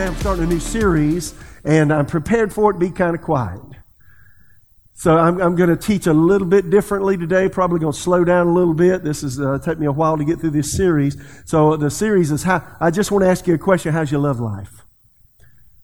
today. I'm starting a new series, and I'm prepared for it to be kind of quiet. So I'm, I'm going to teach a little bit differently today. Probably going to slow down a little bit. This is uh, take me a while to get through this series. So the series is how. I just want to ask you a question: How's your love life?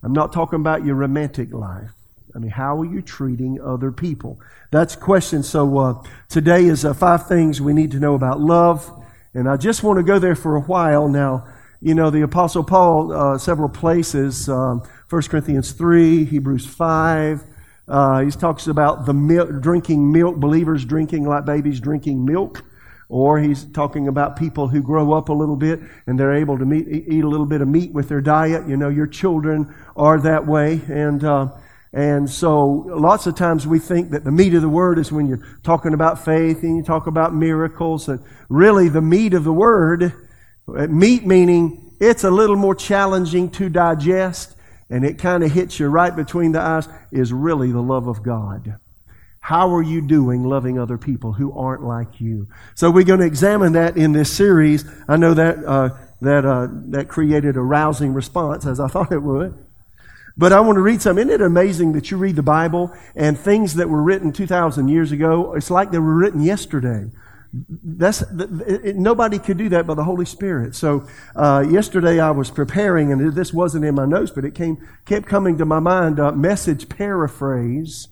I'm not talking about your romantic life. I mean, how are you treating other people? That's a question. So uh, today is uh, five things we need to know about love, and I just want to go there for a while now. You know, the Apostle Paul, uh, several places, um, 1 Corinthians 3, Hebrews 5, uh, he talks about the milk, drinking milk, believers drinking like babies drinking milk. Or he's talking about people who grow up a little bit and they're able to meet, eat a little bit of meat with their diet. You know, your children are that way. And, uh, and so lots of times we think that the meat of the word is when you're talking about faith and you talk about miracles. And really the meat of the word, meat meaning it's a little more challenging to digest and it kind of hits you right between the eyes, is really the love of God. How are you doing loving other people who aren't like you? So we're going to examine that in this series. I know that uh, that uh, that created a rousing response, as I thought it would. But I want to read some. Isn't it amazing that you read the Bible and things that were written 2,000 years ago, it's like they were written yesterday. That's, it, nobody could do that but the Holy Spirit. So uh, yesterday I was preparing, and this wasn't in my notes, but it came kept coming to my mind. A message paraphrase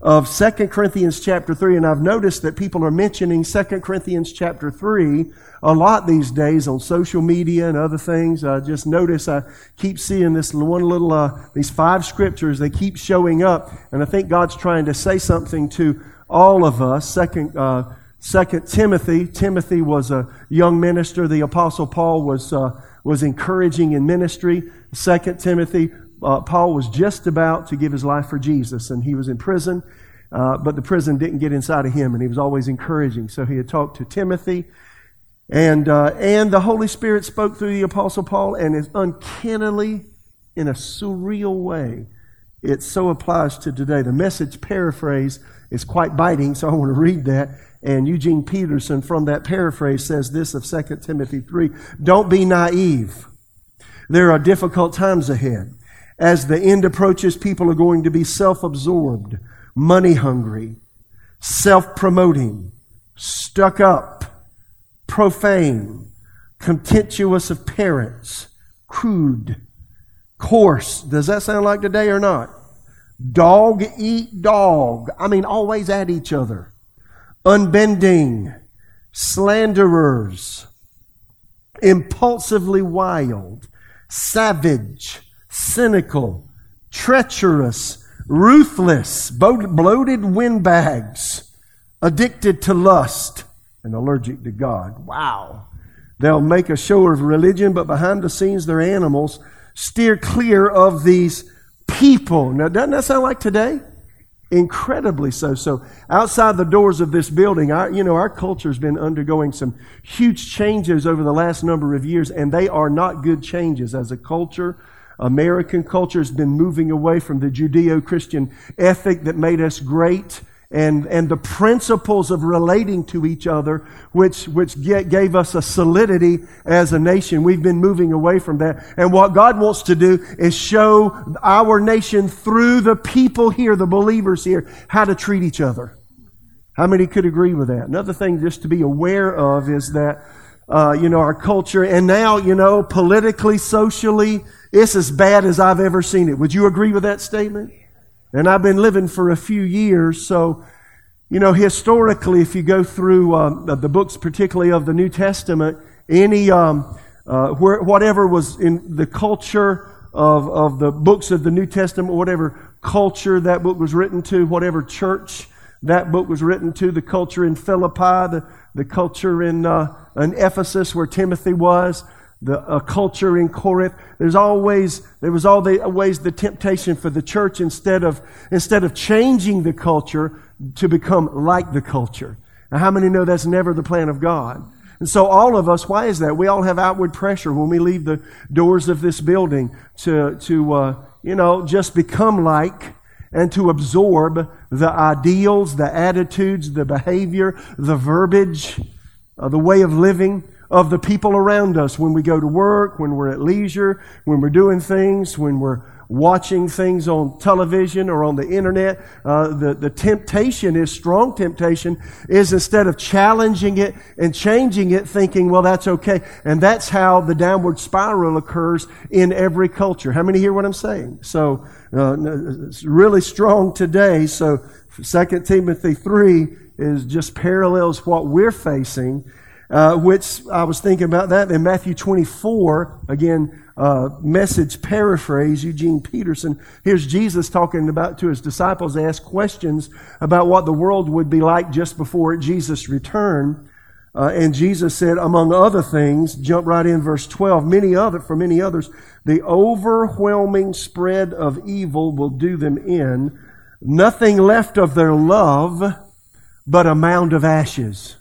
of 2 Corinthians chapter 3, and I've noticed that people are mentioning 2 Corinthians chapter 3 a lot these days on social media and other things. I just notice I keep seeing this one little, uh, these five scriptures, they keep showing up, and I think God's trying to say something to all of us. Second, uh, Second Timothy. Timothy was a young minister. The Apostle Paul was, uh, was encouraging in ministry. Second Timothy, uh, Paul was just about to give his life for Jesus, and he was in prison. Uh, but the prison didn't get inside of him, and he was always encouraging. So he had talked to Timothy, and uh, and the Holy Spirit spoke through the Apostle Paul, and is uncannily, in a surreal way, it so applies to today. The message paraphrase is quite biting, so I want to read that. And Eugene Peterson, from that paraphrase, says this of 2 Timothy 3 Don't be naive. There are difficult times ahead. As the end approaches, people are going to be self absorbed, money hungry, self promoting, stuck up, profane, contemptuous of parents, crude, coarse. Does that sound like today or not? Dog eat dog. I mean, always at each other unbending, slanderers, impulsively wild, savage, cynical, treacherous, ruthless, bloated windbags, addicted to lust, and allergic to God. Wow. They'll make a show of religion, but behind the scenes, they're animals. Steer clear of these people. Now, doesn't that sound like today? Incredibly so. So outside the doors of this building, our, you know, our culture has been undergoing some huge changes over the last number of years, and they are not good changes as a culture. American culture has been moving away from the Judeo-Christian ethic that made us great and, and the principles of relating to each other, which, which get, gave us a solidity as a nation. We've been moving away from that. And what God wants to do is show our nation through the people here, the believers here, how to treat each other. How many could agree with that? Another thing just to be aware of is that, uh, you know, our culture, and now, you know, politically, socially, it's as bad as I've ever seen it. Would you agree with that statement? And I've been living for a few years, so, you know, historically, if you go through uh, the books, particularly of the New Testament, any, um, uh, where, whatever was in the culture of, of the books of the New Testament, whatever culture that book was written to, whatever church that book was written to, the culture in Philippi, the, the culture in, uh, in Ephesus where Timothy was, the uh, culture in Corinth. There's always there was always the temptation for the church instead of instead of changing the culture to become like the culture. Now, how many know that's never the plan of God? And so all of us, why is that? We all have outward pressure when we leave the doors of this building to to uh, you know just become like and to absorb the ideals, the attitudes, the behavior, the verbiage, uh, the way of living of the people around us when we go to work, when we're at leisure, when we're doing things, when we're watching things on television or on the internet. Uh, the, the temptation is, strong temptation, is instead of challenging it and changing it, thinking, well, that's okay. And that's how the downward spiral occurs in every culture. How many hear what I'm saying? So, uh, it's really strong today. So, 2 Timothy 3 is just parallels what we're facing. Uh, which I was thinking about that in Matthew 24, again, uh, message paraphrase, Eugene Peterson. Here's Jesus talking about to his disciples, ask questions about what the world would be like just before Jesus' return. Uh, and Jesus said, among other things, jump right in verse 12, many other, for many others, the overwhelming spread of evil will do them in, nothing left of their love but a mound of ashes.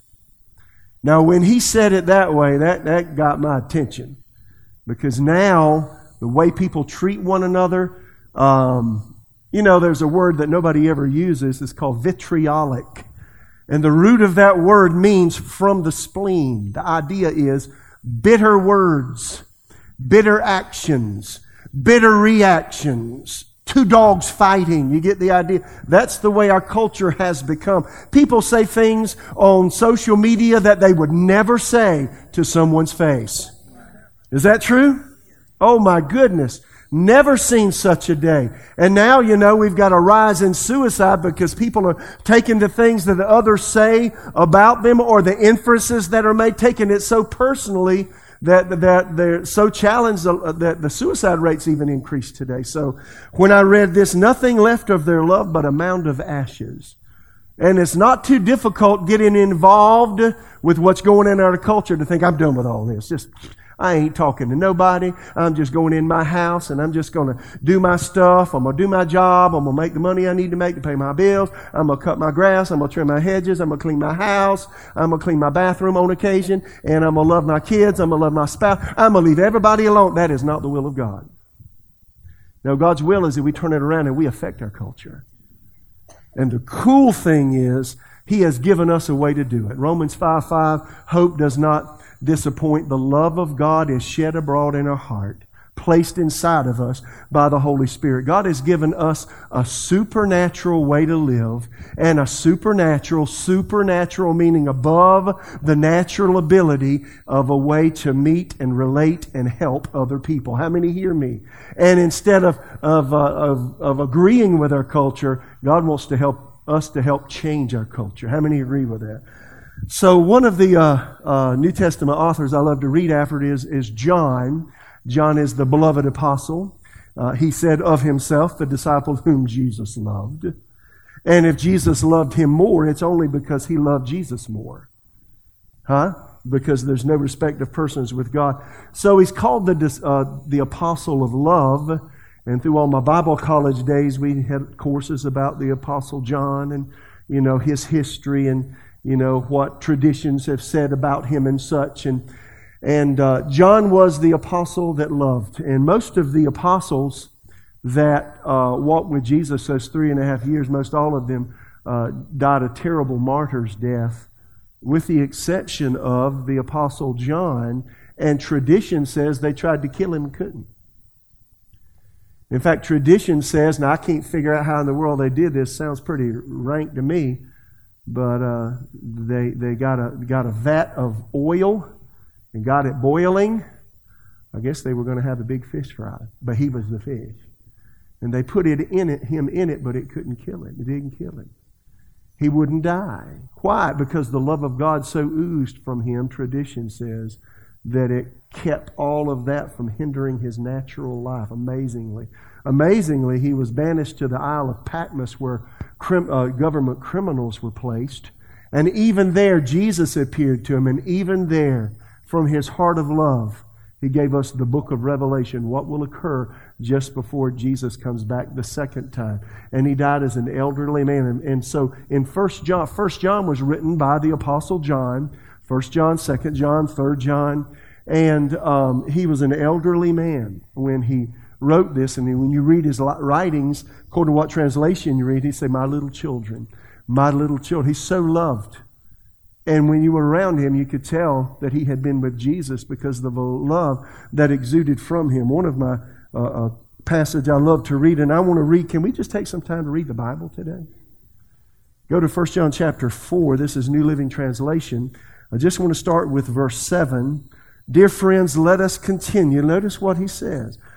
Now, when he said it that way, that, that got my attention. Because now, the way people treat one another, um, you know, there's a word that nobody ever uses. It's called vitriolic. And the root of that word means from the spleen. The idea is bitter words, bitter actions, bitter reactions, two dogs fighting. You get the idea? That's the way our culture has become. People say things on social media that they would never say to someone's face. Is that true? Oh my goodness. Never seen such a day. And now, you know, we've got a rise in suicide because people are taking the things that the others say about them or the inferences that are made, taking it so personally that, that they're so challenged uh, that the suicide rates even increased today. So when I read this, nothing left of their love but a mound of ashes. And it's not too difficult getting involved with what's going on in our culture to think, I'm done with all this. Just I ain't talking to nobody. I'm just going in my house and I'm just going to do my stuff. I'm going to do my job. I'm going to make the money I need to make to pay my bills. I'm going to cut my grass. I'm going to trim my hedges. I'm going to clean my house. I'm going to clean my bathroom on occasion. And I'm going to love my kids. I'm going to love my spouse. I'm going to leave everybody alone. That is not the will of God. Now, God's will is that we turn it around and we affect our culture. And the cool thing is, He has given us a way to do it. Romans 5 5, hope does not disappoint, the love of God is shed abroad in our heart, placed inside of us by the Holy Spirit. God has given us a supernatural way to live and a supernatural, supernatural meaning above the natural ability of a way to meet and relate and help other people. How many hear me? And instead of, of, uh, of, of agreeing with our culture, God wants to help us to help change our culture. How many agree with that? So, one of the uh, uh, New Testament authors I love to read after it is, is John. John is the beloved apostle. Uh, he said of himself, the disciple whom Jesus loved. And if Jesus loved him more, it's only because he loved Jesus more. Huh? Because there's no respect of persons with God. So he's called the, uh, the apostle of love. And through all my Bible college days, we had courses about the apostle John and, you know, his history and you know, what traditions have said about him and such. And, and uh, John was the apostle that loved. And most of the apostles that uh, walked with Jesus those three and a half years, most all of them uh, died a terrible martyr's death, with the exception of the apostle John. And tradition says they tried to kill him and couldn't. In fact, tradition says, now I can't figure out how in the world they did this, sounds pretty rank to me but uh, they, they got, a, got a vat of oil and got it boiling. I guess they were going to have a big fish fry, but he was the fish. And they put it in it, him in it, but it couldn't kill him. It didn't kill him. He wouldn't die. Why? Because the love of God so oozed from him, tradition says, that it kept all of that from hindering his natural life, amazingly. Amazingly, he was banished to the Isle of Patmos where crim, uh, government criminals were placed. And even there, Jesus appeared to him. And even there, from his heart of love, he gave us the book of Revelation, what will occur just before Jesus comes back the second time. And he died as an elderly man. And, and so in First John, First John was written by the Apostle John, First John, Second John, Third John. And um, he was an elderly man when he wrote this, and when you read his writings, according to what translation you read, he said, My little children, my little children. He's so loved And when you were around him, you could tell that he had been with Jesus because of the love that exuded from him. One of my uh, uh, passage I love to read, and I want to read. Can we just take some time to read the Bible today? Go to 1 John chapter 4. This is New Living Translation. I just want to start with verse 7. Dear friends, let us continue. Notice what he says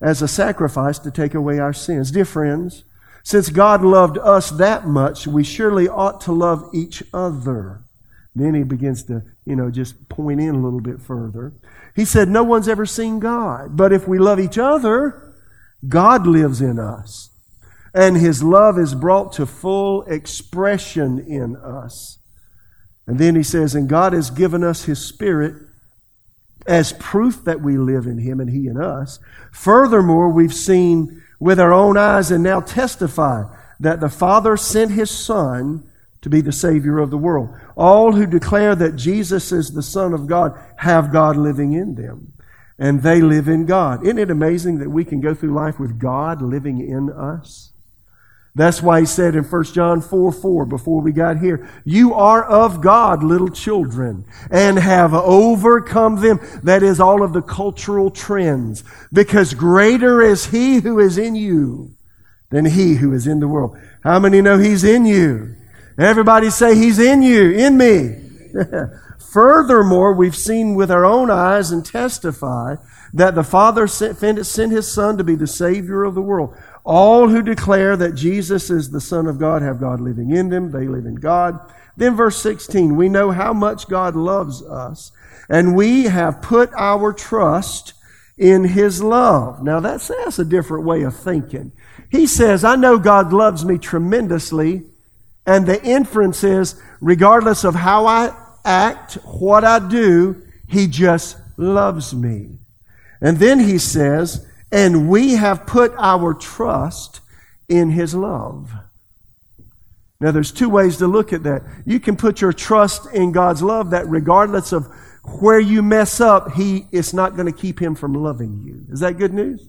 as a sacrifice to take away our sins. Dear friends, since God loved us that much, we surely ought to love each other. Then he begins to, you know, just point in a little bit further. He said, No one's ever seen God. But if we love each other, God lives in us. And his love is brought to full expression in us. And then he says, And God has given us his Spirit as proof that we live in him and he in us. Furthermore, we've seen with our own eyes and now testify that the Father sent His Son to be the Savior of the world. All who declare that Jesus is the Son of God have God living in them, and they live in God. Isn't it amazing that we can go through life with God living in us? That's why he said in 1 John 4 4, before we got here, You are of God, little children, and have overcome them. That is all of the cultural trends. Because greater is he who is in you than he who is in the world. How many know he's in you? Everybody say he's in you, in me. Furthermore, we've seen with our own eyes and testify that the Father sent, sent his Son to be the Savior of the world. All who declare that Jesus is the Son of God have God living in them. They live in God. Then, verse 16, we know how much God loves us, and we have put our trust in His love. Now, that's, that's a different way of thinking. He says, I know God loves me tremendously, and the inference is, regardless of how I act, what I do, He just loves me. And then He says, and we have put our trust in His love. Now, there's two ways to look at that. You can put your trust in God's love that regardless of where you mess up, He is not going to keep Him from loving you. Is that good news?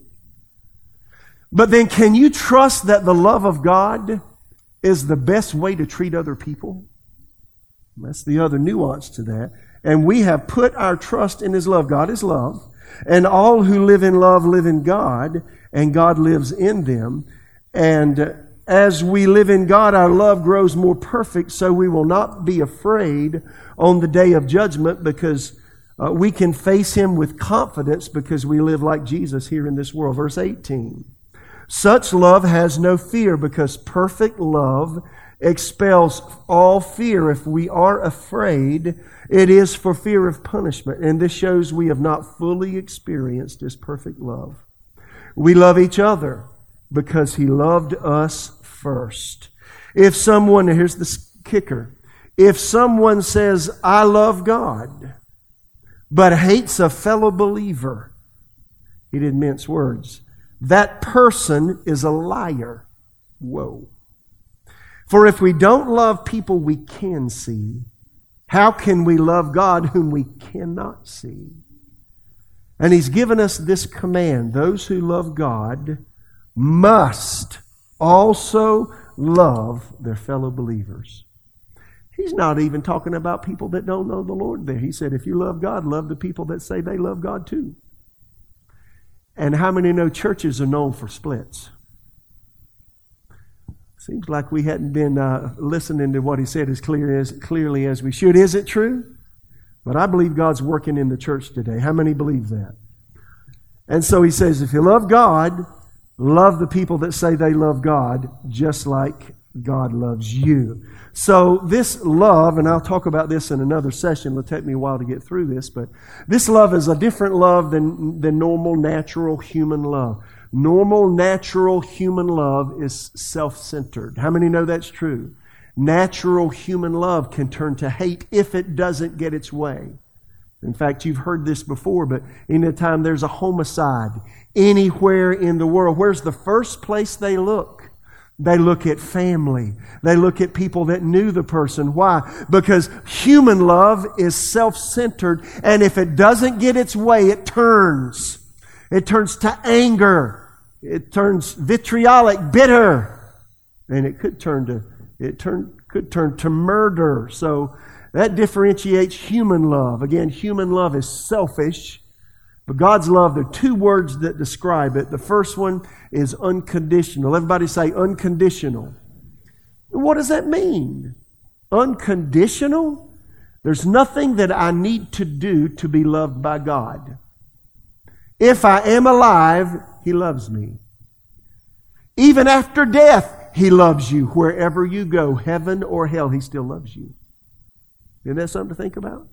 But then, can you trust that the love of God is the best way to treat other people? That's the other nuance to that. And we have put our trust in His love. God is love. And all who live in love live in God, and God lives in them. And as we live in God, our love grows more perfect, so we will not be afraid on the day of judgment because uh, we can face Him with confidence because we live like Jesus here in this world. Verse 18. Such love has no fear because perfect love expels all fear. If we are afraid, it is for fear of punishment. And this shows we have not fully experienced His perfect love. We love each other because He loved us first. If someone, here's the kicker, if someone says, I love God, but hates a fellow believer, he didn't mince words, that person is a liar. Whoa. For if we don't love people we can see, how can we love God whom we cannot see? And He's given us this command those who love God must also love their fellow believers. He's not even talking about people that don't know the Lord there. He said, if you love God, love the people that say they love God too. And how many know churches are known for splits? Seems like we hadn't been uh, listening to what he said as clear as clearly as we should. Is it true? But I believe God's working in the church today. How many believe that? And so he says, if you love God, love the people that say they love God, just like God loves you. So this love, and I'll talk about this in another session. It'll take me a while to get through this, but this love is a different love than, than normal, natural human love. Normal, natural human love is self centered. How many know that's true? Natural human love can turn to hate if it doesn't get its way. In fact, you've heard this before, but anytime there's a homicide anywhere in the world, where's the first place they look? They look at family. They look at people that knew the person. Why? Because human love is self-centered, and if it doesn't get its way, it turns. It turns to anger. It turns vitriolic, bitter. And it could turn to, it turn, could turn to murder. So, that differentiates human love. Again, human love is selfish, but God's love, there are two words that describe it. The first one is unconditional. Everybody say unconditional. What does that mean? Unconditional? There's nothing that I need to do to be loved by God. If I am alive, He loves me. Even after death, He loves you. Wherever you go, heaven or hell, He still loves you. Isn't that something to think about?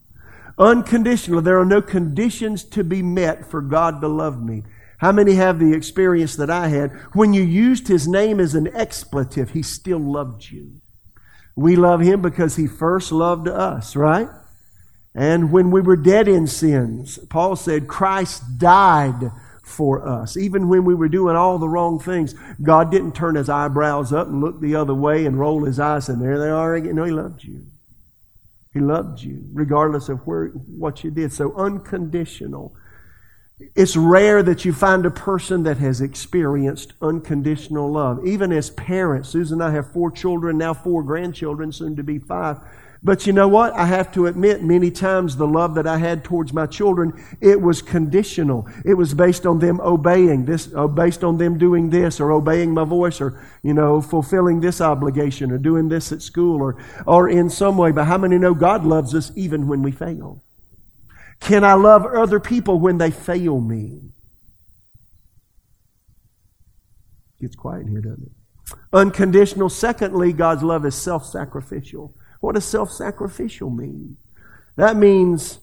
Unconditional. There are no conditions to be met for God to love me. How many have the experience that I had? When you used His name as an expletive, He still loved you. We love Him because He first loved us, right? And when we were dead in sins, Paul said, Christ died for us. Even when we were doing all the wrong things, God didn't turn his eyebrows up and look the other way and roll his eyes, and there they are again. No, he loved you. He loved you, regardless of where, what you did. So unconditional. It's rare that you find a person that has experienced unconditional love. Even as parents, Susan and I have four children, now four grandchildren, soon to be five. But you know what? I have to admit, many times the love that I had towards my children, it was conditional. It was based on them obeying this, uh, based on them doing this, or obeying my voice, or you know, fulfilling this obligation, or doing this at school, or or in some way. But how many know God loves us even when we fail? Can I love other people when they fail me? Gets quiet in here, doesn't it? Unconditional. Secondly, God's love is self-sacrificial. What does self sacrificial mean? That means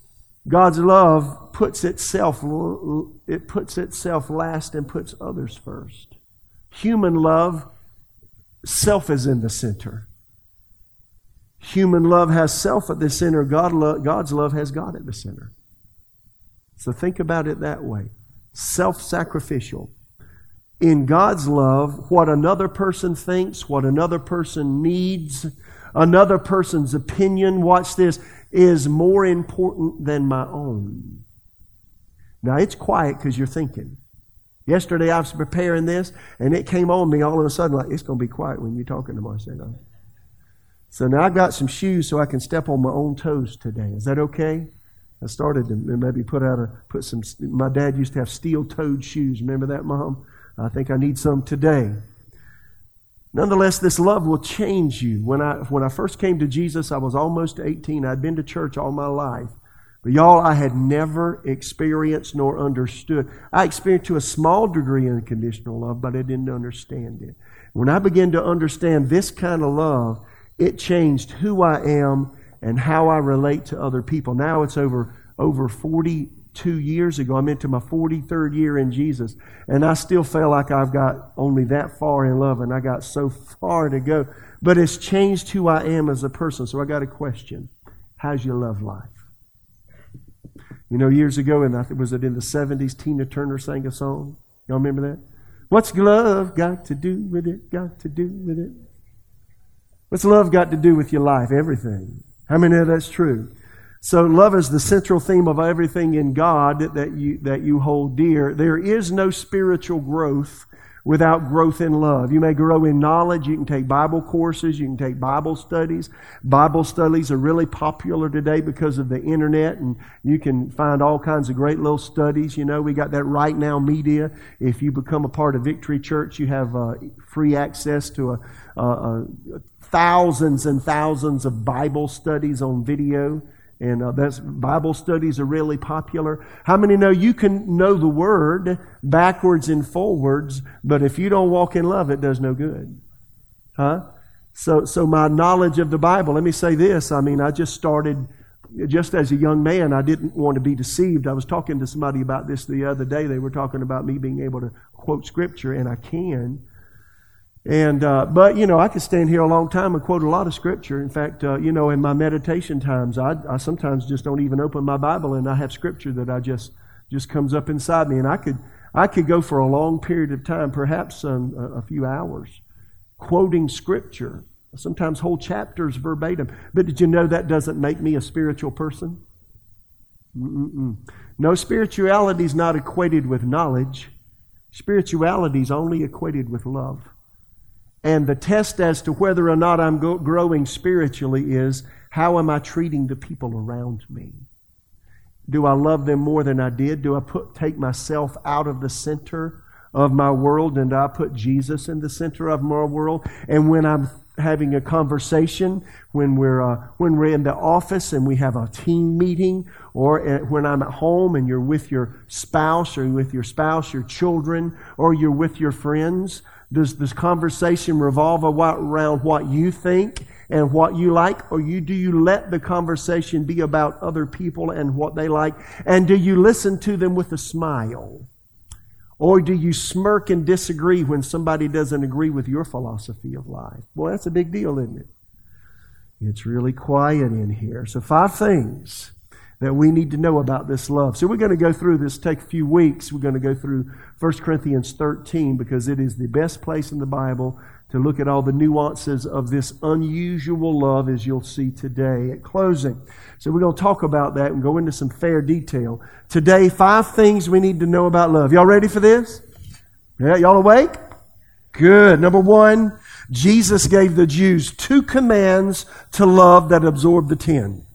God's love puts itself, it puts itself last and puts others first. Human love, self is in the center. Human love has self at the center. God lo- God's love has God at the center. So think about it that way self sacrificial. In God's love, what another person thinks, what another person needs, another person's opinion, watch this, is more important than my own. Now it's quiet because you're thinking. Yesterday I was preparing this and it came on me all of a sudden like it's going to be quiet when you're talking to oh. So now I've got some shoes so I can step on my own toes today. Is that okay? I started to maybe put out a put some. My dad used to have steel-toed shoes. Remember that, Mom? I think I need some today. Nonetheless, this love will change you. When I, when I first came to Jesus, I was almost 18. I'd been to church all my life. But y'all, I had never experienced nor understood. I experienced to a small degree unconditional love, but I didn't understand it. When I began to understand this kind of love, it changed who I am and how I relate to other people. Now it's over, over 40 two years ago. I'm into my 43rd year in Jesus, and I still feel like I've got only that far in love, and I got so far to go. But it's changed who I am as a person. So I got a question How's your love life? You know, years ago, and I think was it in the 70s, Tina Turner sang a song. Y'all remember that? What's love got to do with it? Got to do with it? What's love got to do with your life? Everything. How many of that's true? So love is the central theme of everything in God that you, that you hold dear. There is no spiritual growth without growth in love. You may grow in knowledge. You can take Bible courses. You can take Bible studies. Bible studies are really popular today because of the internet and you can find all kinds of great little studies. You know, we got that RightNow Media. If you become a part of Victory Church, you have uh, free access to a, a, a thousands and thousands of Bible studies on video. And uh, that's Bible studies are really popular. How many know you can know the word backwards and forwards, but if you don't walk in love, it does no good. Huh? So, so my knowledge of the Bible, let me say this. I mean, I just started, just as a young man, I didn't want to be deceived. I was talking to somebody about this the other day. They were talking about me being able to quote scripture, and I can. And, uh, but, you know, I could stand here a long time and quote a lot of scripture. In fact, uh, you know, in my meditation times, I, I sometimes just don't even open my Bible and I have scripture that I just, just comes up inside me. And I could, I could go for a long period of time, perhaps um, a, a few hours, quoting scripture, sometimes whole chapters verbatim. But did you know that doesn't make me a spiritual person? Mm-mm. No, spirituality is not equated with knowledge. Spirituality is only equated with love. And the test as to whether or not I'm go- growing spiritually is how am I treating the people around me? Do I love them more than I did? Do I put, take myself out of the center of my world and I put Jesus in the center of my world? And when I'm having a conversation, when we're, uh, when we're in the office and we have a team meeting, or uh, when I'm at home and you're with your spouse or with your spouse, your children, or you're with your friends, does this conversation revolve around what you think and what you like, or you, do you let the conversation be about other people and what they like? And do you listen to them with a smile? Or do you smirk and disagree when somebody doesn't agree with your philosophy of life? Well, that's a big deal, isn't it? It's really quiet in here. So, five things that we need to know about this love. So we're going to go through this, take a few weeks. We're going to go through 1 Corinthians 13 because it is the best place in the Bible to look at all the nuances of this unusual love as you'll see today at closing. So we're going to talk about that and go into some fair detail. Today, five things we need to know about love. Y'all ready for this? Yeah, y'all awake? Good. Number one, Jesus gave the Jews two commands to love that absorbed the ten.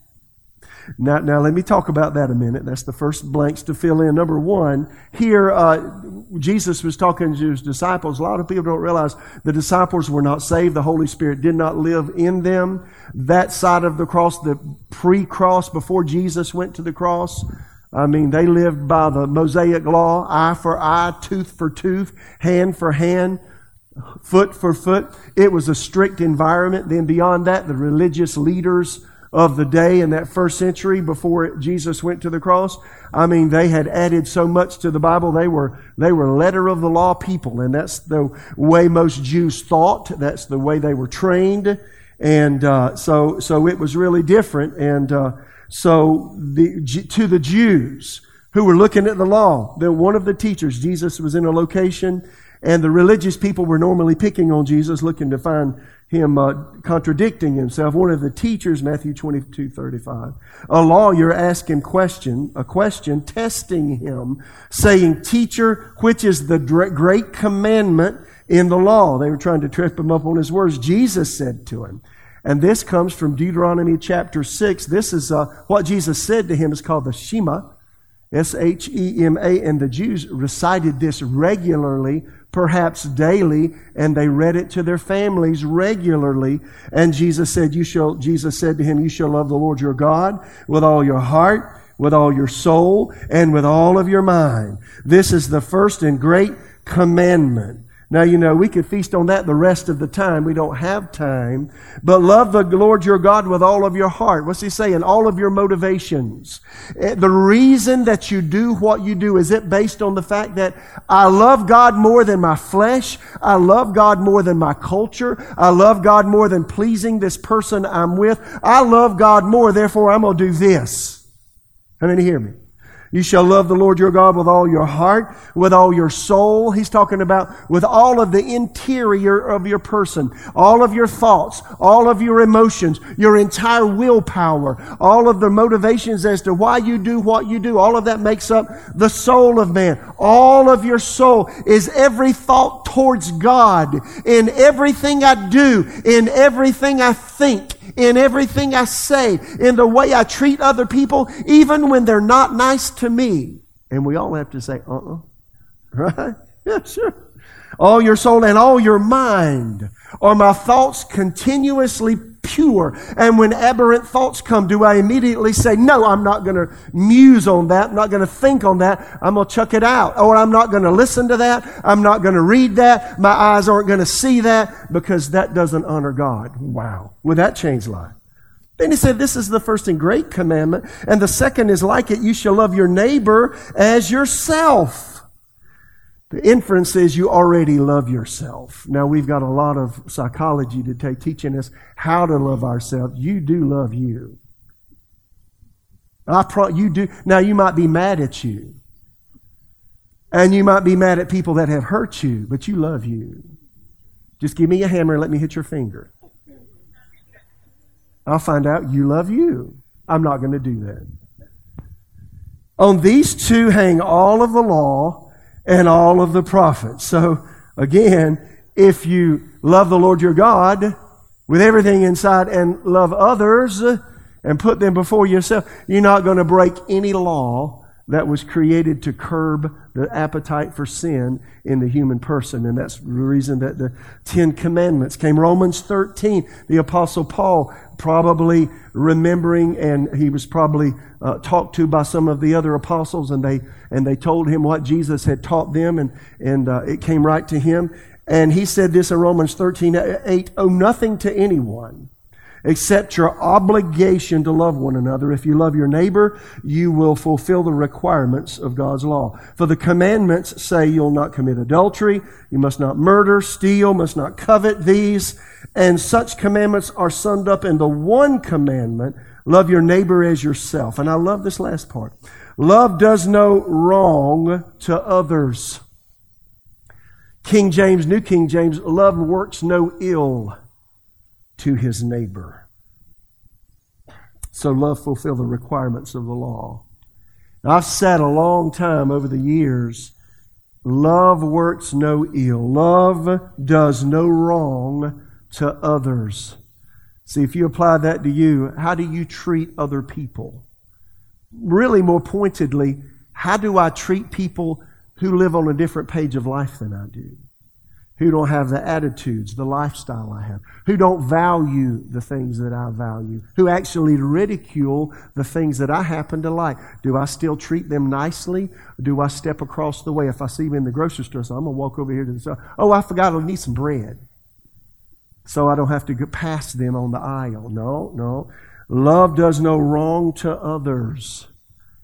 Now, now let me talk about that a minute. That's the first blanks to fill in. Number one, here uh, Jesus was talking to his disciples. A lot of people don't realize the disciples were not saved. The Holy Spirit did not live in them. That side of the cross, the pre-cross, before Jesus went to the cross, I mean, they lived by the Mosaic law, eye for eye, tooth for tooth, hand for hand foot for foot. It was a strict environment. Then beyond that, the religious leaders of the day in that first century before Jesus went to the cross. I mean, they had added so much to the Bible. They were, they were letter of the law people, and that's the way most Jews thought. That's the way they were trained. And uh, so, so it was really different. And uh, so the, to the Jews who were looking at the law, the, one of the teachers, Jesus was in a location, and the religious people were normally picking on Jesus, looking to find him uh, contradicting himself. One of the teachers, Matthew 22, 35. A lawyer asked him question, a question, testing him, saying, Teacher, which is the great commandment in the law? They were trying to trip him up on his words. Jesus said to him, and this comes from Deuteronomy chapter 6. This is uh, what Jesus said to him is called the Shema. S H E M A. And the Jews recited this regularly perhaps daily, and they read it to their families regularly. And Jesus said, You shall, Jesus said to him, You shall love the Lord your God with all your heart, with all your soul, and with all of your mind. This is the first and great commandment. Now, you know, we could feast on that the rest of the time. We don't have time. But love the Lord your God with all of your heart. What's he saying? All of your motivations. Eh, the reason that you do what you do, is it based on the fact that I love God more than my flesh? I love God more than my culture? I love God more than pleasing this person I'm with? I love God more, therefore I'm going to do this. How many hear me? You shall love the Lord your God with all your heart, with all your soul. He's talking about with all of the interior of your person, all of your thoughts, all of your emotions, your entire willpower, all of the motivations as to why you do what you do. All of that makes up the soul of man. All of your soul is every thought towards God in everything I do, in everything I think, in everything I say, in the way I treat other people, even when they're not nice to me. And we all have to say, uh uh-uh. uh Right? Yeah, sure. All your soul and all your mind. Are my thoughts continuously pure? And when aberrant thoughts come, do I immediately say, no, I'm not going to muse on that. I'm not going to think on that. I'm going to chuck it out. Or I'm not going to listen to that. I'm not going to read that. My eyes aren't going to see that because that doesn't honor God. Wow. Would that change life? Then he said, This is the first and great commandment. And the second is like it you shall love your neighbor as yourself. The inference is you already love yourself. Now we've got a lot of psychology to take teaching us how to love ourselves. You do love you. I pro- you do. Now you might be mad at you. And you might be mad at people that have hurt you, but you love you. Just give me a hammer and let me hit your finger. I'll find out you love you. I'm not going to do that. On these two hang all of the law and all of the prophets. So, again, if you love the Lord your God with everything inside and love others and put them before yourself, you're not going to break any law that was created to curb the appetite for sin in the human person. And that's the reason that the Ten Commandments came. Romans 13, the Apostle Paul probably remembering, and he was probably uh, talked to by some of the other apostles, and they, and they told him what Jesus had taught them, and, and uh, it came right to him. And he said this in Romans 13, 8, owe nothing to anyone Accept your obligation to love one another. If you love your neighbor, you will fulfill the requirements of God's law. For the commandments say you'll not commit adultery, you must not murder, steal, must not covet these. And such commandments are summed up in the one commandment, love your neighbor as yourself. And I love this last part. Love does no wrong to others. King James, New King James, love works no ill to his neighbor. So love fulfill the requirements of the law. I've said a long time over the years, love works no ill. Love does no wrong to others. See, if you apply that to you, how do you treat other people? Really, more pointedly, how do I treat people who live on a different page of life than I do? Who don't have the attitudes, the lifestyle I have, who don't value the things that I value, who actually ridicule the things that I happen to like. Do I still treat them nicely? Do I step across the way? If I see them in the grocery store, so I'm going to walk over here to the store. Oh, I forgot I need some bread. So I don't have to go past them on the aisle. No, no. Love does no wrong to others.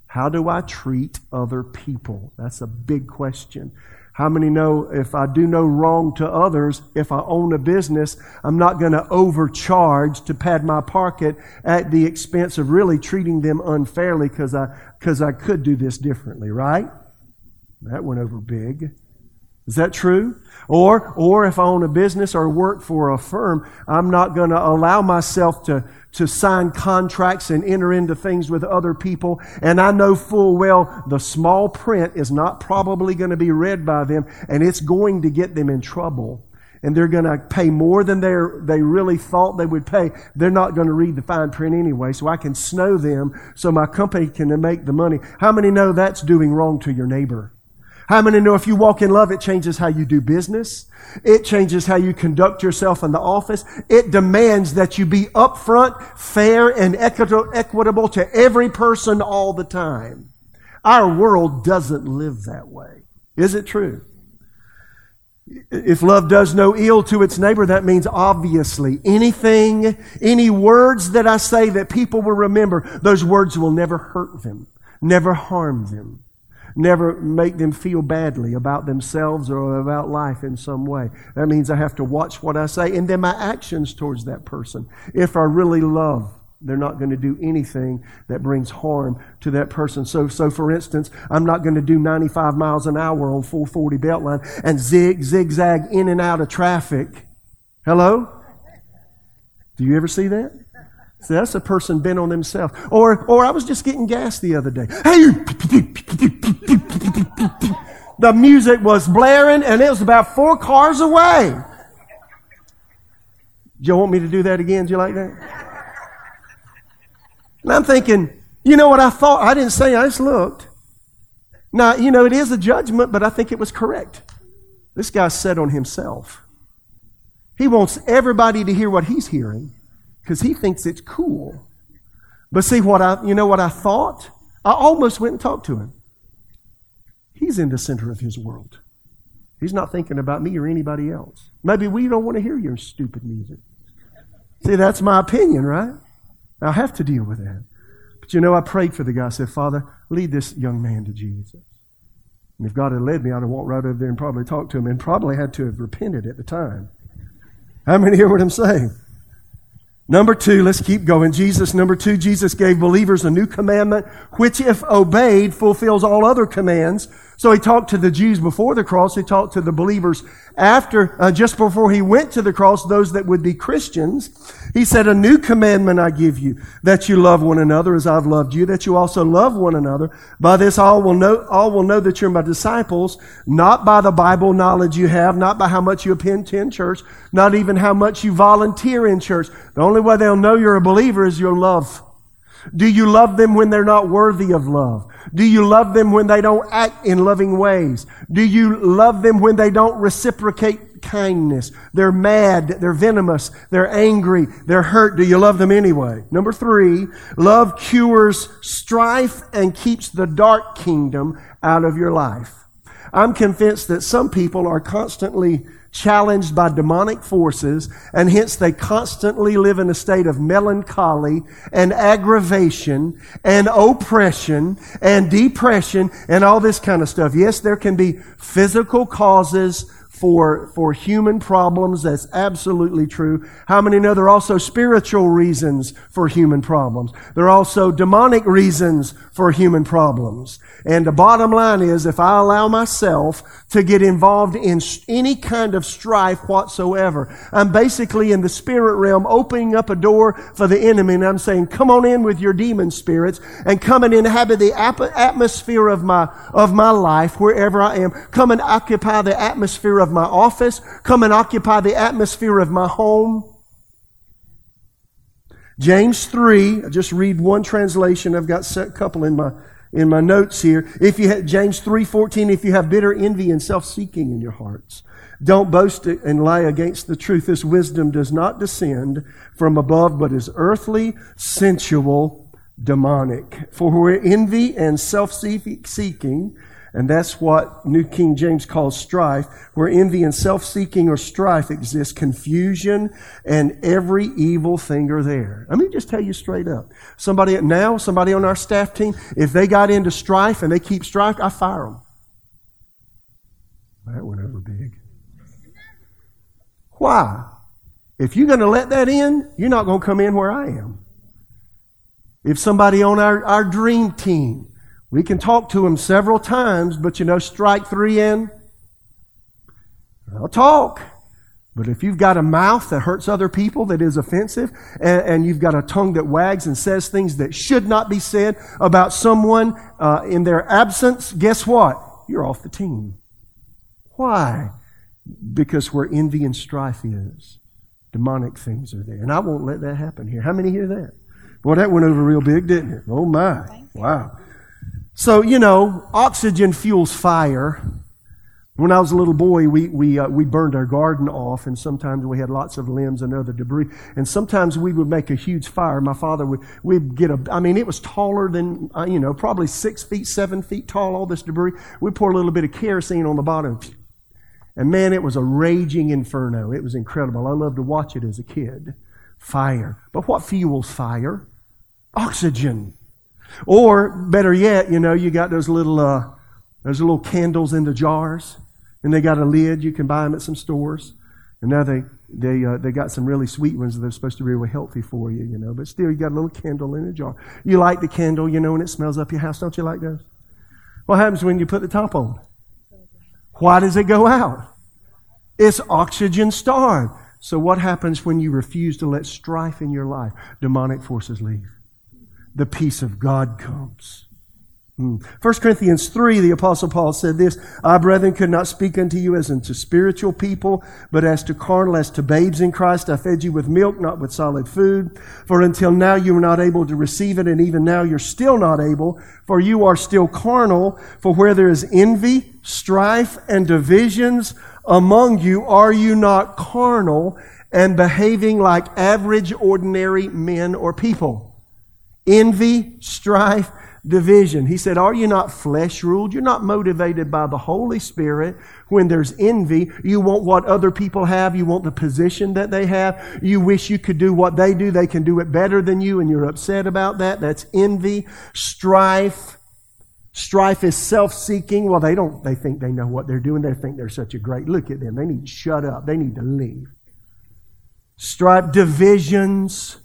How do I treat other people? That's a big question. How many know if I do no wrong to others, if I own a business, I'm not going to overcharge to pad my pocket at the expense of really treating them unfairly because I, cause I could do this differently, right? That went over big. Is that true? Or, or if I own a business or work for a firm, I'm not going to allow myself to, to sign contracts and enter into things with other people. And I know full well the small print is not probably going to be read by them and it's going to get them in trouble. And they're going to pay more than they they really thought they would pay. They're not going to read the fine print anyway, so I can snow them so my company can make the money. How many know that's doing wrong to your neighbor? How many know if you walk in love, it changes how you do business? It changes how you conduct yourself in the office. It demands that you be upfront, fair, and equitable to every person all the time. Our world doesn't live that way. Is it true? If love does no ill to its neighbor, that means obviously anything, any words that I say that people will remember, those words will never hurt them, never harm them never make them feel badly about themselves or about life in some way. That means I have to watch what I say and then my actions towards that person. If I really love, they're not going to do anything that brings harm to that person. So, so for instance, I'm not going to do 95 miles an hour on 440 Beltline and zig, zigzag in and out of traffic. Hello? Do you ever see that? See, that's a person bent on themselves. Or, or I was just getting gas the other day. Hey, the music was blaring and it was about four cars away. Do you want me to do that again? Do you like that? And I'm thinking, you know what I thought? I didn't say, I just looked. Now, you know, it is a judgment, but I think it was correct. This guy said on himself. He wants everybody to hear what he's hearing because he thinks it's cool. But see what I, you know what I thought? I almost went and talked to him. He's in the center of his world. He's not thinking about me or anybody else. Maybe we don't want to hear your stupid music. See, that's my opinion, right? I have to deal with that. But you know, I prayed for the guy. I said, Father, lead this young man to Jesus. And if God had led me, I'd have walked right over there and probably talked to him and probably had to have repented at the time. How many hear what I'm saying? Number two, let's keep going. Jesus, number two, Jesus gave believers a new commandment, which if obeyed, fulfills all other commands. So he talked to the Jews before the cross. He talked to the believers after, uh, just before he went to the cross, those that would be Christians. He said, a new commandment I give you, that you love one another as I've loved you, that you also love one another. By this all will know, all will know that you're my disciples, not by the Bible knowledge you have, not by how much you attend church, not even how much you volunteer in church. The only way they'll know you're a believer is your love. Do you love them when they're not worthy of love? Do you love them when they don't act in loving ways? Do you love them when they don't reciprocate kindness? They're mad, they're venomous, they're angry, they're hurt. Do you love them anyway? Number three, love cures strife and keeps the dark kingdom out of your life. I'm convinced that some people are constantly challenged by demonic forces, and hence they constantly live in a state of melancholy and aggravation and oppression and depression and all this kind of stuff. Yes, there can be physical causes for, for human problems. That's absolutely true. How many know there are also spiritual reasons for human problems? There are also demonic reasons for human problems. And the bottom line is if I allow myself to get involved in any kind of strife whatsoever, I'm basically in the spirit realm opening up a door for the enemy and I'm saying, come on in with your demon spirits and come and inhabit the atmosphere of my, of my life wherever I am. Come and occupy the atmosphere of my office. Come and occupy the atmosphere of my home. James 3, I just read one translation. I've got a couple in my in my notes here. If you have, James 3:14, if you have bitter envy and self-seeking in your hearts, don't boast and lie against the truth. This wisdom does not descend from above, but is earthly, sensual, demonic. For where envy and self-seeking and that's what New King James calls strife, where envy and self-seeking or strife exist, confusion and every evil thing are there. Let me just tell you straight up. Somebody now, somebody on our staff team, if they got into strife and they keep strife, I fire them. That went over big. Why? If you're going to let that in, you're not going to come in where I am. If somebody on our, our dream team we can talk to him several times, but you know, strike three in. I'll talk. But if you've got a mouth that hurts other people, that is offensive, and, and you've got a tongue that wags and says things that should not be said about someone uh, in their absence, guess what? You're off the team. Why? Because where envy and strife is, demonic things are there. And I won't let that happen here. How many hear that? Boy, that went over real big, didn't it? Oh my. Wow. So, you know, oxygen fuels fire. When I was a little boy, we, we, uh, we burned our garden off, and sometimes we had lots of limbs and other debris. And sometimes we would make a huge fire. My father would we'd get a, I mean, it was taller than, uh, you know, probably six feet, seven feet tall, all this debris. We'd pour a little bit of kerosene on the bottom. And man, it was a raging inferno. It was incredible. I loved to watch it as a kid. Fire. But what fuels fire? Oxygen. Or better yet, you know, you got those little uh, those little candles in the jars, and they got a lid. You can buy them at some stores. And now they they uh, they got some really sweet ones that are supposed to be really healthy for you, you know. But still, you got a little candle in a jar. You light the candle, you know, and it smells up your house. Don't you like those? What happens when you put the top on? Why does it go out? It's oxygen starved. So what happens when you refuse to let strife in your life? Demonic forces leave the peace of God comes. 1 hmm. Corinthians 3, the Apostle Paul said this I, brethren, could not speak unto you as unto spiritual people, but as to carnal, as to babes in Christ. I fed you with milk, not with solid food. For until now you were not able to receive it, and even now you're still not able, for you are still carnal. For where there is envy, strife, and divisions among you, are you not carnal and behaving like average, ordinary men or people? Envy, strife, division. He said, Are you not flesh ruled? You're not motivated by the Holy Spirit. When there's envy, you want what other people have. You want the position that they have. You wish you could do what they do. They can do it better than you, and you're upset about that. That's envy, strife. Strife is self-seeking. Well, they don't, they think they know what they're doing. They think they're such a great, look at them. They need to shut up. They need to leave. Strife, divisions.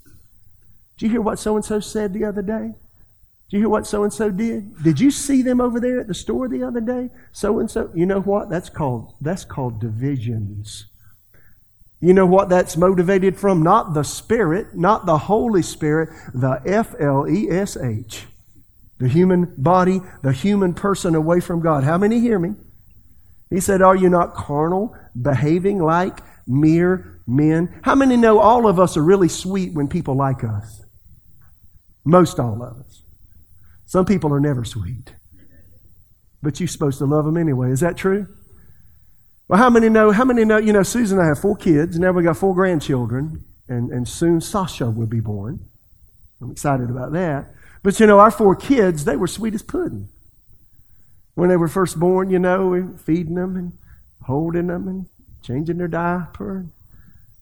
Did you hear what so-and-so said the other day? Did you hear what so-and-so did? Did you see them over there at the store the other day? So-and-so, you know what? That's called, that's called divisions. You know what that's motivated from? Not the Spirit, not the Holy Spirit, the F L E S H. The human body, the human person away from God. How many hear me? He said, Are you not carnal, behaving like mere men? How many know all of us are really sweet when people like us? Most all of us. Some people are never sweet. But you're supposed to love them anyway. Is that true? Well, how many know? How many know? You know, Susan and I have four kids. Now we got four grandchildren, and, and soon Sasha will be born. I'm excited about that. But you know, our four kids, they were sweet as pudding. When they were first born, you know, we feeding them and holding them and changing their diaper.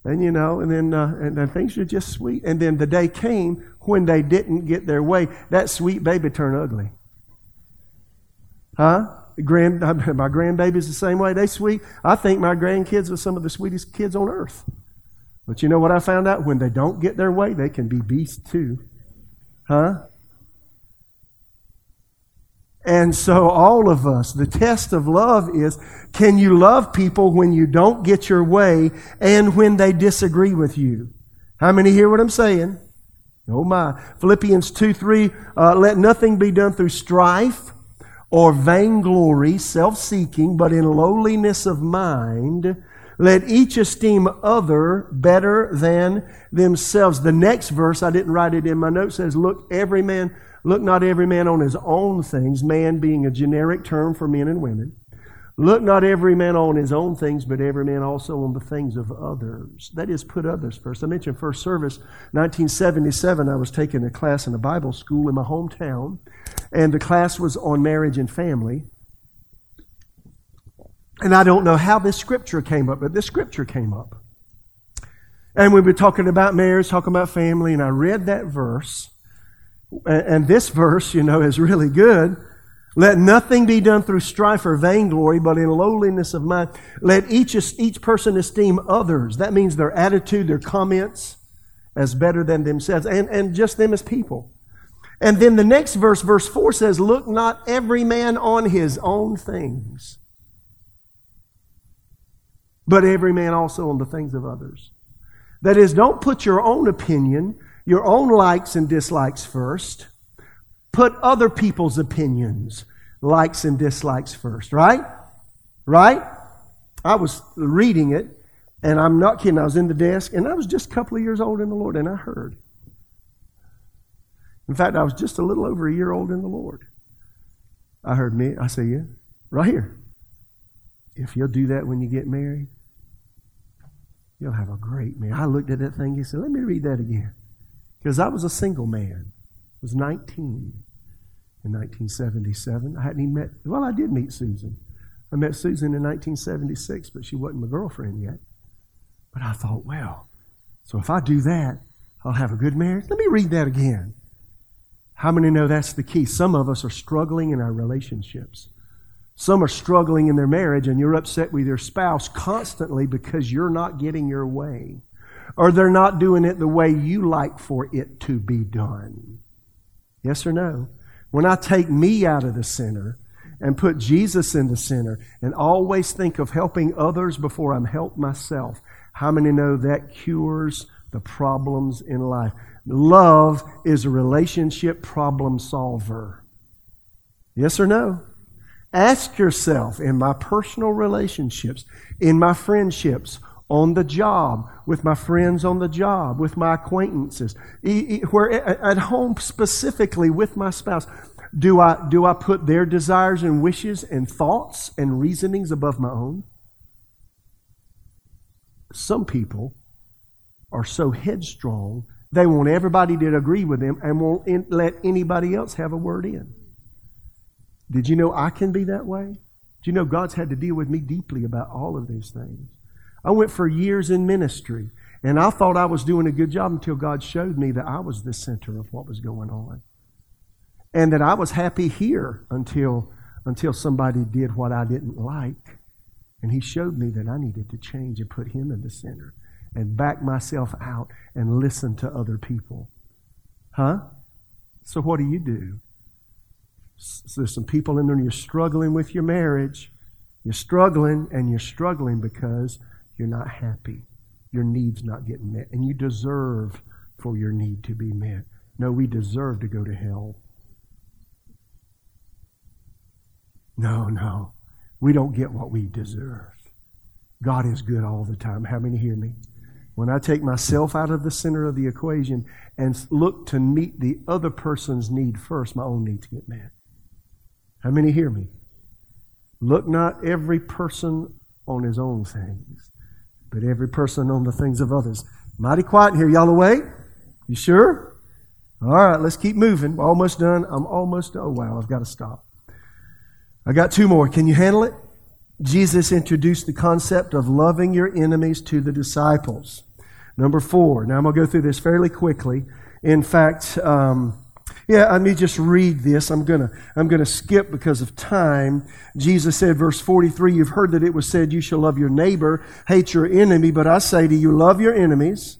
And you know, and then uh, and then things were just sweet. And then the day came when they didn't get their way. That sweet baby turned ugly. Huh? Grand, my grandbabies the same way. They sweet. I think my grandkids are some of the sweetest kids on earth. But you know what I found out? When they don't get their way, they can be beasts too. Huh? And so, all of us, the test of love is can you love people when you don't get your way and when they disagree with you? How many hear what I'm saying? Oh my. Philippians 2 3, uh, let nothing be done through strife or vainglory, self seeking, but in lowliness of mind, let each esteem other better than themselves. The next verse, I didn't write it in my notes, says, Look, every man, look not every man on his own things, man being a generic term for men and women. Look not every man on his own things, but every man also on the things of others. That is, put others first. I mentioned first service, 1977. I was taking a class in a Bible school in my hometown, and the class was on marriage and family. And I don't know how this scripture came up, but this scripture came up. And we were talking about marriage, talking about family, and I read that verse. And this verse, you know, is really good. Let nothing be done through strife or vainglory, but in lowliness of mind. Let each, each person esteem others. That means their attitude, their comments, as better than themselves, and, and just them as people. And then the next verse, verse 4 says, Look not every man on his own things, but every man also on the things of others. That is, don't put your own opinion, your own likes and dislikes first put other people's opinions, likes and dislikes first, right? Right? I was reading it, and I'm not kidding. I was in the desk, and I was just a couple of years old in the Lord, and I heard. In fact, I was just a little over a year old in the Lord. I heard me. I say, yeah, right here. If you'll do that when you get married, you'll have a great man. I looked at that thing and said, let me read that again. Because I was a single man. Was 19 in 1977. I hadn't even met, well, I did meet Susan. I met Susan in 1976, but she wasn't my girlfriend yet. But I thought, well, so if I do that, I'll have a good marriage. Let me read that again. How many know that's the key? Some of us are struggling in our relationships. Some are struggling in their marriage, and you're upset with your spouse constantly because you're not getting your way, or they're not doing it the way you like for it to be done. Yes or no? When I take me out of the center and put Jesus in the center and always think of helping others before I'm helped myself, how many know that cures the problems in life? Love is a relationship problem solver. Yes or no? Ask yourself in my personal relationships, in my friendships, on the job, with my friends on the job, with my acquaintances, where at home specifically with my spouse. Do I, do I put their desires and wishes and thoughts and reasonings above my own? Some people are so headstrong, they want everybody to agree with them and won't let anybody else have a word in. Did you know I can be that way? Do you know God's had to deal with me deeply about all of these things? I went for years in ministry, and I thought I was doing a good job until God showed me that I was the center of what was going on. and that I was happy here until, until somebody did what I didn't like. And he showed me that I needed to change and put him in the center and back myself out and listen to other people. Huh? So what do you do? So there's some people in there and you're struggling with your marriage. You're struggling and you're struggling because you're not happy. Your needs not getting met. And you deserve for your need to be met. No, we deserve to go to hell. No, no. We don't get what we deserve. God is good all the time. How many hear me? When I take myself out of the center of the equation and look to meet the other person's need first, my own needs get met. How many hear me? Look not every person on his own things, but every person on the things of others. Mighty quiet here. Y'all awake? You sure? All right, let's keep moving. We're almost done. I'm almost, oh wow, I've got to stop. I got two more. Can you handle it? Jesus introduced the concept of loving your enemies to the disciples. Number four. Now I'm going to go through this fairly quickly. In fact, um, yeah, let me just read this. I'm gonna I'm gonna skip because of time. Jesus said, verse 43, you've heard that it was said, You shall love your neighbor, hate your enemy, but I say to you, love your enemies.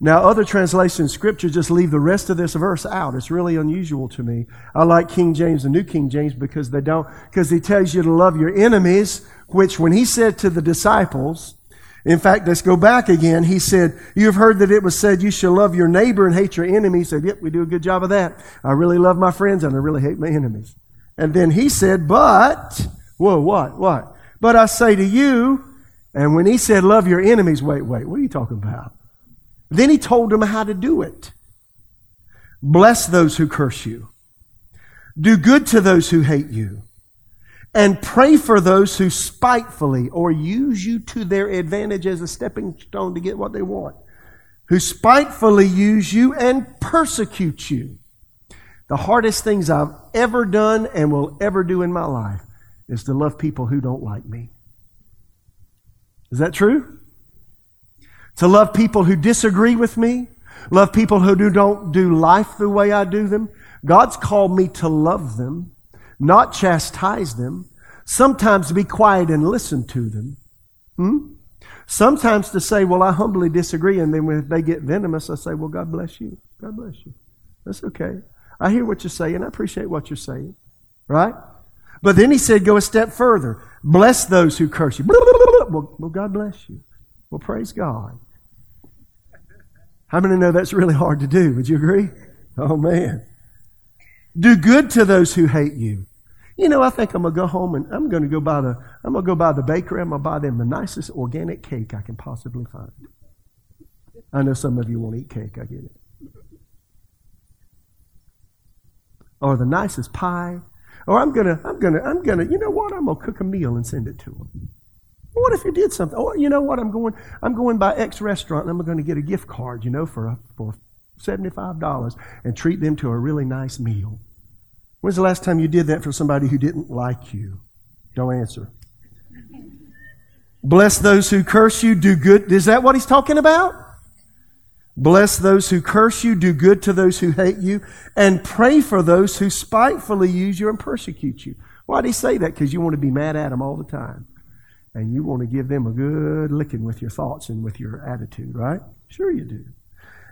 Now, other translations, scripture just leave the rest of this verse out. It's really unusual to me. I like King James and New King James because they don't, because he tells you to love your enemies, which when he said to the disciples, in fact, let's go back again. He said, You've heard that it was said, You shall love your neighbor and hate your enemy. He said, Yep, we do a good job of that. I really love my friends and I really hate my enemies. And then he said, But, whoa, what, what? But I say to you, and when he said, Love your enemies, wait, wait, what are you talking about? Then he told them how to do it. Bless those who curse you. Do good to those who hate you. And pray for those who spitefully or use you to their advantage as a stepping stone to get what they want. Who spitefully use you and persecute you. The hardest things I've ever done and will ever do in my life is to love people who don't like me. Is that true? to love people who disagree with me, love people who do, don't do life the way I do them. God's called me to love them, not chastise them, sometimes be quiet and listen to them. Hmm? Sometimes to say, well, I humbly disagree, and then when they get venomous, I say, well, God bless you. God bless you. That's okay. I hear what you're saying. I appreciate what you're saying. Right? But then he said, go a step further. Bless those who curse you. Well, well God bless you. Well, praise God. How many know that's really hard to do? Would you agree? Oh, man. Do good to those who hate you. You know, I think I'm gonna go home and I'm gonna go buy the I'm gonna go buy the bakery. I'm gonna buy them the nicest organic cake I can possibly find. I know some of you won't eat cake. I get it. Or the nicest pie. Or I'm gonna I'm gonna I'm gonna you know what? I'm gonna cook a meal and send it to them. What if you did something? Oh, you know what? I'm going. I'm going by X restaurant, and I'm to get a gift card. You know, for a, for seventy five dollars, and treat them to a really nice meal. When's the last time you did that for somebody who didn't like you? Don't answer. Bless those who curse you. Do good. Is that what he's talking about? Bless those who curse you. Do good to those who hate you, and pray for those who spitefully use you and persecute you. Why did he say that? Because you want to be mad at them all the time and you want to give them a good licking with your thoughts and with your attitude, right? Sure you do.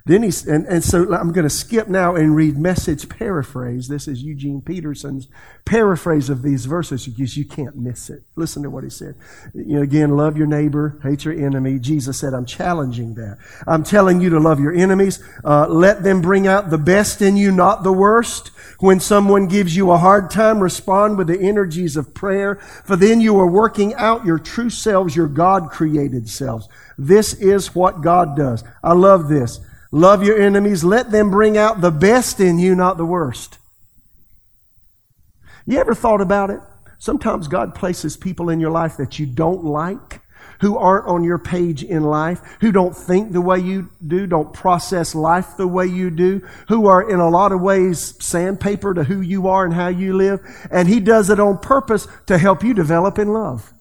Then he's, and, and so I'm going to skip now and read message paraphrase. This is Eugene Peterson's paraphrase of these verses because you can't miss it. Listen to what he said. You know, again, love your neighbor, hate your enemy. Jesus said, I'm challenging that. I'm telling you to love your enemies. Uh, let them bring out the best in you, not the worst. When someone gives you a hard time, respond with the energies of prayer, for then you are working out your true selves, your God created selves. This is what God does. I love this. Love your enemies. Let them bring out the best in you, not the worst. You ever thought about it? Sometimes God places people in your life that you don't like, who aren't on your page in life, who don't think the way you do, don't process life the way you do, who are in a lot of ways sandpaper to who you are and how you live. And He does it on purpose to help you develop in love.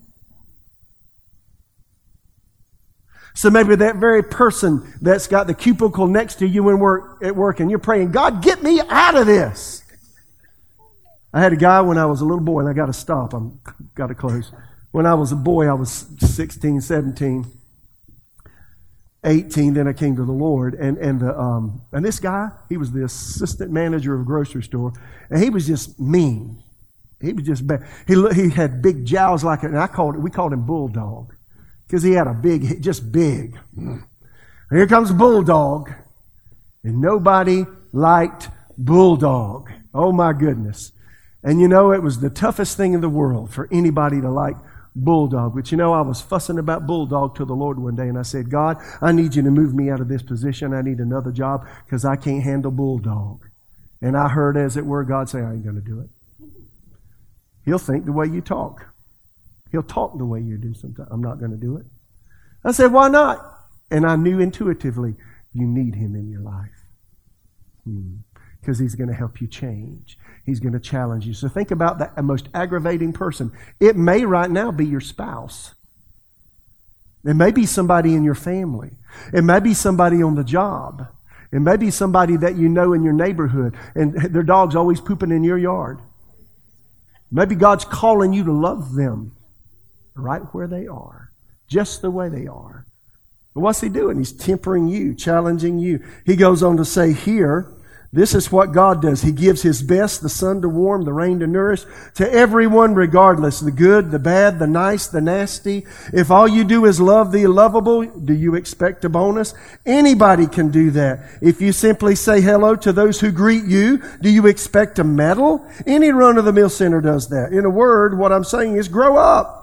So maybe that very person that's got the cubicle next to you when we're at work and you're praying, God, get me out of this. I had a guy when I was a little boy, and I got to stop. I'm got to close. When I was a boy, I was 16, 17, 18. Then I came to the Lord, and and the, um, and this guy, he was the assistant manager of a grocery store, and he was just mean. He was just bad. He he had big jowls like it, and I called it. We called him bulldog because he had a big, just big. Mm. Here comes bulldog, and nobody liked bulldog. Oh my goodness. And you know, it was the toughest thing in the world for anybody to like Bulldog. But you know, I was fussing about Bulldog to the Lord one day, and I said, God, I need you to move me out of this position. I need another job because I can't handle Bulldog. And I heard, as it were, God say, I ain't going to do it. He'll think the way you talk. He'll talk the way you do sometimes. I'm not going to do it. I said, why not? And I knew intuitively, you need him in your life. Because hmm. he's going to help you change. He's going to challenge you. So think about that most aggravating person. It may right now be your spouse. It may be somebody in your family. It may be somebody on the job. It may be somebody that you know in your neighborhood and their dog's always pooping in your yard. Maybe God's calling you to love them right where they are, just the way they are. But what's He doing? He's tempering you, challenging you. He goes on to say here, this is what God does. He gives His best, the sun to warm, the rain to nourish, to everyone regardless, the good, the bad, the nice, the nasty. If all you do is love the lovable, do you expect a bonus? Anybody can do that. If you simply say hello to those who greet you, do you expect a medal? Any run-of-the-mill sinner does that. In a word, what I'm saying is grow up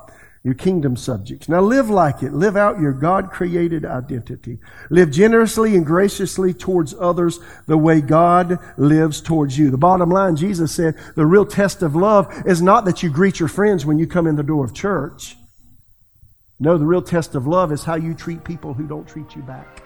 you're kingdom subjects. Now live like it. Live out your God created identity. Live generously and graciously towards others the way God lives towards you. The bottom line, Jesus said, the real test of love is not that you greet your friends when you come in the door of church. No, the real test of love is how you treat people who don't treat you back.